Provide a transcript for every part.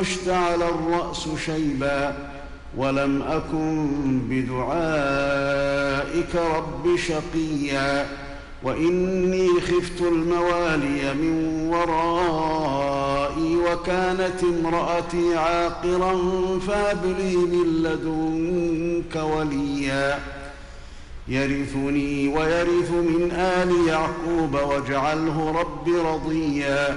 واشتعل الرأس شيبا ولم أكن بدعائك رب شقيا وإني خفت الموالي من ورائي وكانت امرأتي عاقرا فهب لي من لدنك وليا يرثني ويرث من آل يعقوب واجعله رب رضيا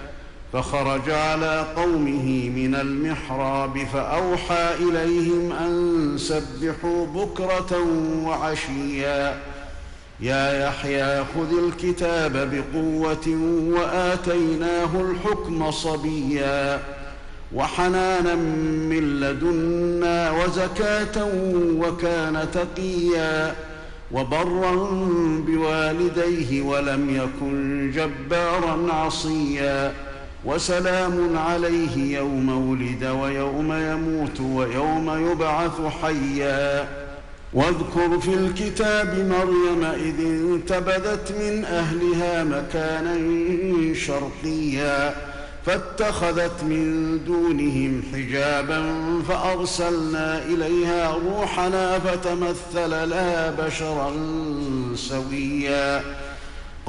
فخرج على قومه من المحراب فأوحى إليهم أن سبحوا بكرة وعشيا. يا يحيى خذ الكتاب بقوة وآتيناه الحكم صبيا. وحنانا من لدنا وزكاة وكان تقيا. وبرا بوالديه ولم يكن جبارا عصيا. وسلام عليه يوم ولد ويوم يموت ويوم يبعث حيا. واذكر في الكتاب مريم إذ انتبذت من أهلها مكانا شرقيا. فاتخذت من دونهم حجابا فأرسلنا إليها روحنا فتمثل لها بشرا سويا.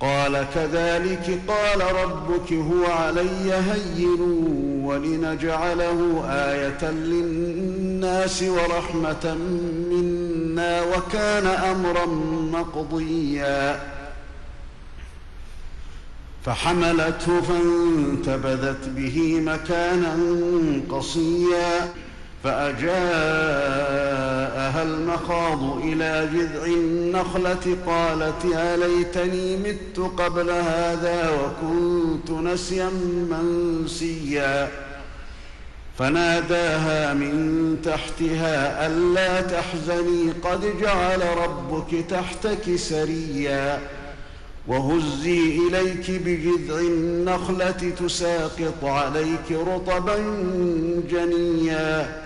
قال كذلك قال ربك هو علي هين ولنجعله آية للناس ورحمة منا وكان أمرا مقضيا. فحملته فانتبذت به مكانا قصيا. فأجاءها المخاض إلى جذع النخلة قالت يا ليتني مت قبل هذا وكنت نسيا منسيا فناداها من تحتها ألا تحزني قد جعل ربك تحتك سريا وهزي اليك بجذع النخله تساقط عليك رطبا جنيا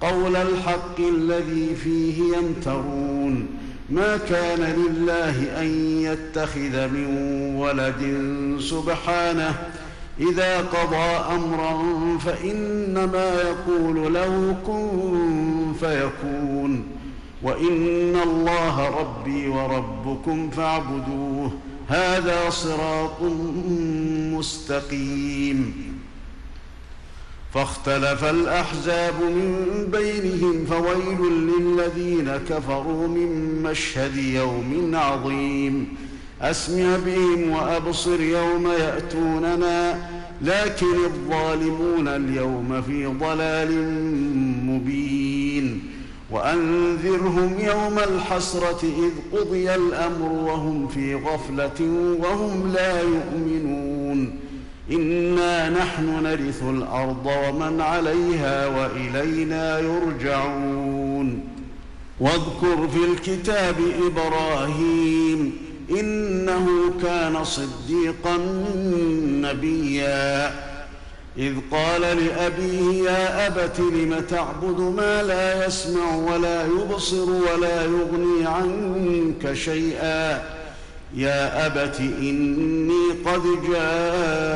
قول الحق الذي فيه يمترون ما كان لله أن يتخذ من ولد سبحانه إذا قضى أمرا فإنما يقول له كن فيكون وإن الله ربي وربكم فاعبدوه هذا صراط مستقيم فاختلف الأحزاب من بينهم فويل للذين كفروا من مشهد يوم عظيم. أسمع بهم وأبصر يوم يأتوننا لكن الظالمون اليوم في ضلال مبين. وأنذرهم يوم الحسرة إذ قضي الأمر وهم في غفلة وهم لا يؤمنون. انا نحن نرث الأرض ومن عليها والينا يرجعون. واذكر في الكتاب إبراهيم انه كان صديقا نبيا. اذ قال لابيه يا ابت لم تعبد ما لا يسمع ولا يبصر ولا يغني عنك شيئا. يا ابت اني قد من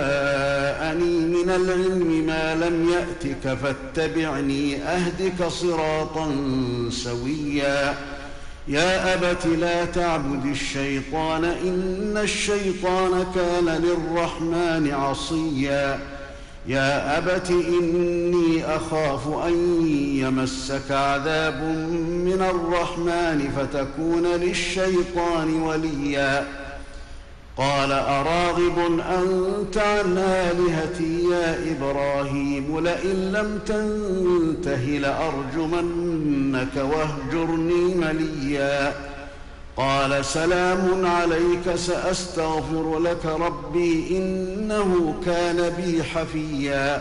العلم ما لم يأتك فاتبعني أهدك صراطا سويا. يا أبت لا تعبد الشيطان إن الشيطان كان للرحمن عصيا. يا أبت إني أخاف أن يمسك عذاب من الرحمن فتكون للشيطان وليا. قال أراغب أنت عن آلهتي يا إبراهيم لئن لم تنته لأرجمنك واهجرني مليا قال سلام عليك سأستغفر لك ربي إنه كان بي حفيا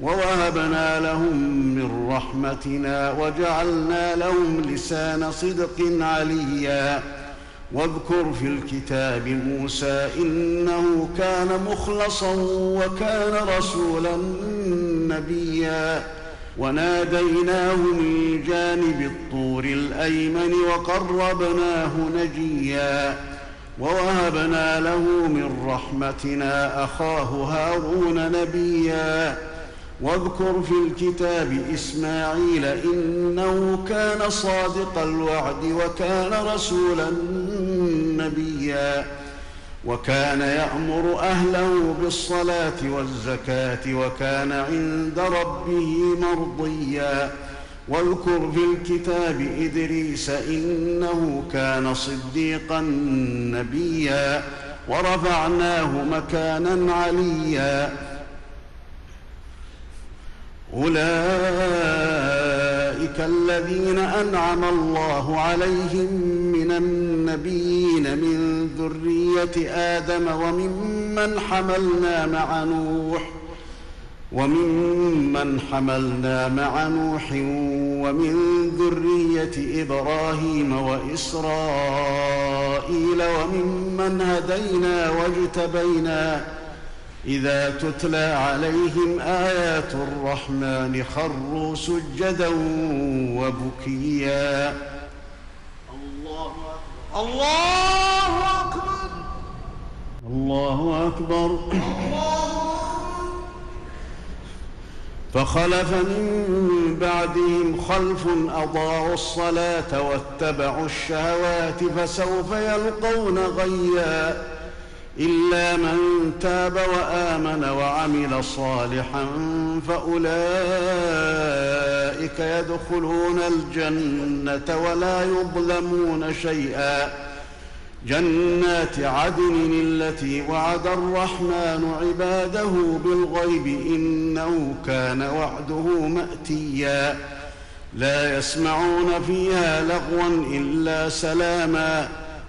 ووهبنا لهم من رحمتنا وجعلنا لهم لسان صدق عليا. واذكر في الكتاب موسى إنه كان مخلصا وكان رسولا نبيا. وناديناه من جانب الطور الأيمن وقربناه نجيا. ووهبنا له من رحمتنا أخاه هارون نبيا. واذكر في الكتاب إسماعيل إنه كان صادق الوعد وكان رسولا نبيا وكان يأمر أهله بالصلاة والزكاة وكان عند ربه مرضيا. واذكر في الكتاب إدريس إنه كان صديقا نبيا. ورفعناه مكانا عليا. أولئك الذين أنعم الله عليهم من النبيين من ذرية آدم وممن حملنا مع نوح وممن حملنا مع نوح ومن ذرية إبراهيم وإسرائيل وممن هدينا واجتبينا إذا تتلى عليهم آيات الرحمن خروا سجدا وبكيا. الله أكبر. الله أكبر. الله أكبر. فخلف من بعدهم خلف أضاعوا الصلاة واتبعوا الشهوات فسوف يلقون غيا. إلا من تاب وآمن وعمل صالحا فأولئك يدخلون الجنة ولا يظلمون شيئا. جنات عدن التي وعد الرحمن عباده بالغيب إنه كان وعده مأتيا. لا يسمعون فيها لغوا إلا سلاما.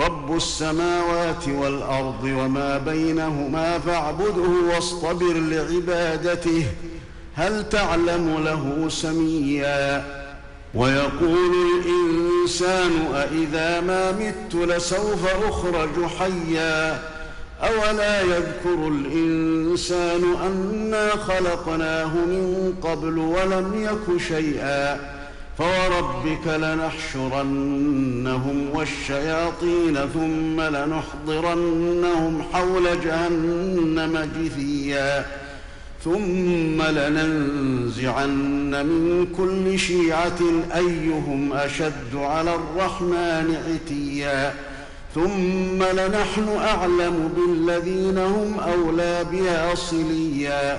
رب السماوات والأرض وما بينهما فاعبده واصطبر لعبادته. هل تعلم له سميا؟ ويقول الإنسان أإذا ما مت لسوف أخرج حيا. أولا يذكر الإنسان أنا خلقناه من قبل ولم يك شيئا. فوربك لنحشرنهم والشياطين ثم لنحضرنهم حول جهنم جثيا ثم لننزعن من كل شيعة أيهم أشد على الرحمن عتيا ثم لنحن أعلم بالذين هم أولى بها صليا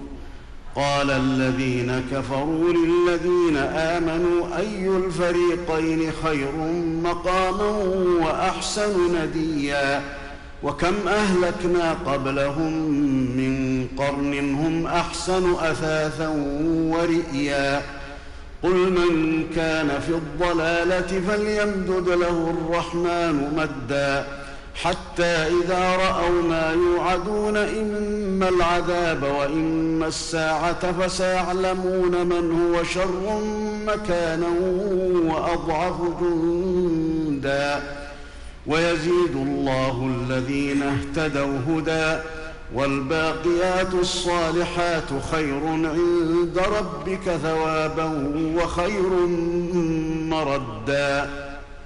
قال الذين كفروا للذين آمنوا أي الفريقين خير مقاما وأحسن نديا وكم أهلكنا قبلهم من قرن هم أحسن أثاثا ورئيا قل من كان في الضلالة فليمدد له الرحمن مدا حتى إذا رأوا ما يوعدون إما العذاب وإما الساعة فسيعلمون من هو شر مكانا وأضعف جندا. ويزيد الله الذين اهتدوا هدى والباقيات الصالحات خير عند ربك ثوابا وخير مردا.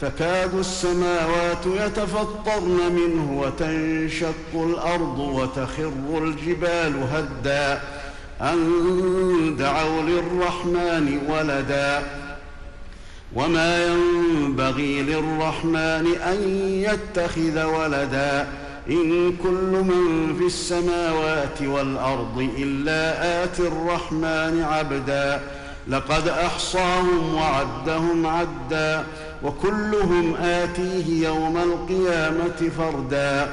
تكاد السماوات يتفطرن منه وتنشق الأرض وتخر الجبال هدا أن دعوا للرحمن ولدا. وما ينبغي للرحمن أن يتخذ ولدا إن كل من في السماوات والأرض إلا آتي الرحمن عبدا. لقد أحصاهم وعدهم عدا. وكلهم آتيه يوم القيامة فردا.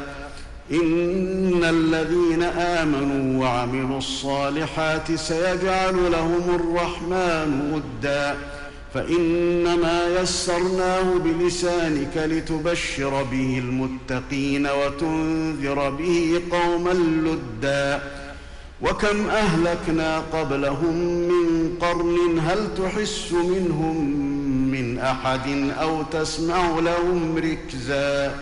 إن الذين آمنوا وعملوا الصالحات سيجعل لهم الرحمن ودا. فإنما يسرناه بلسانك لتبشر به المتقين وتنذر به قوما لدا. وكم أهلكنا قبلهم من قرن هل تحس منهم أحد أو تسمع لهم ركزا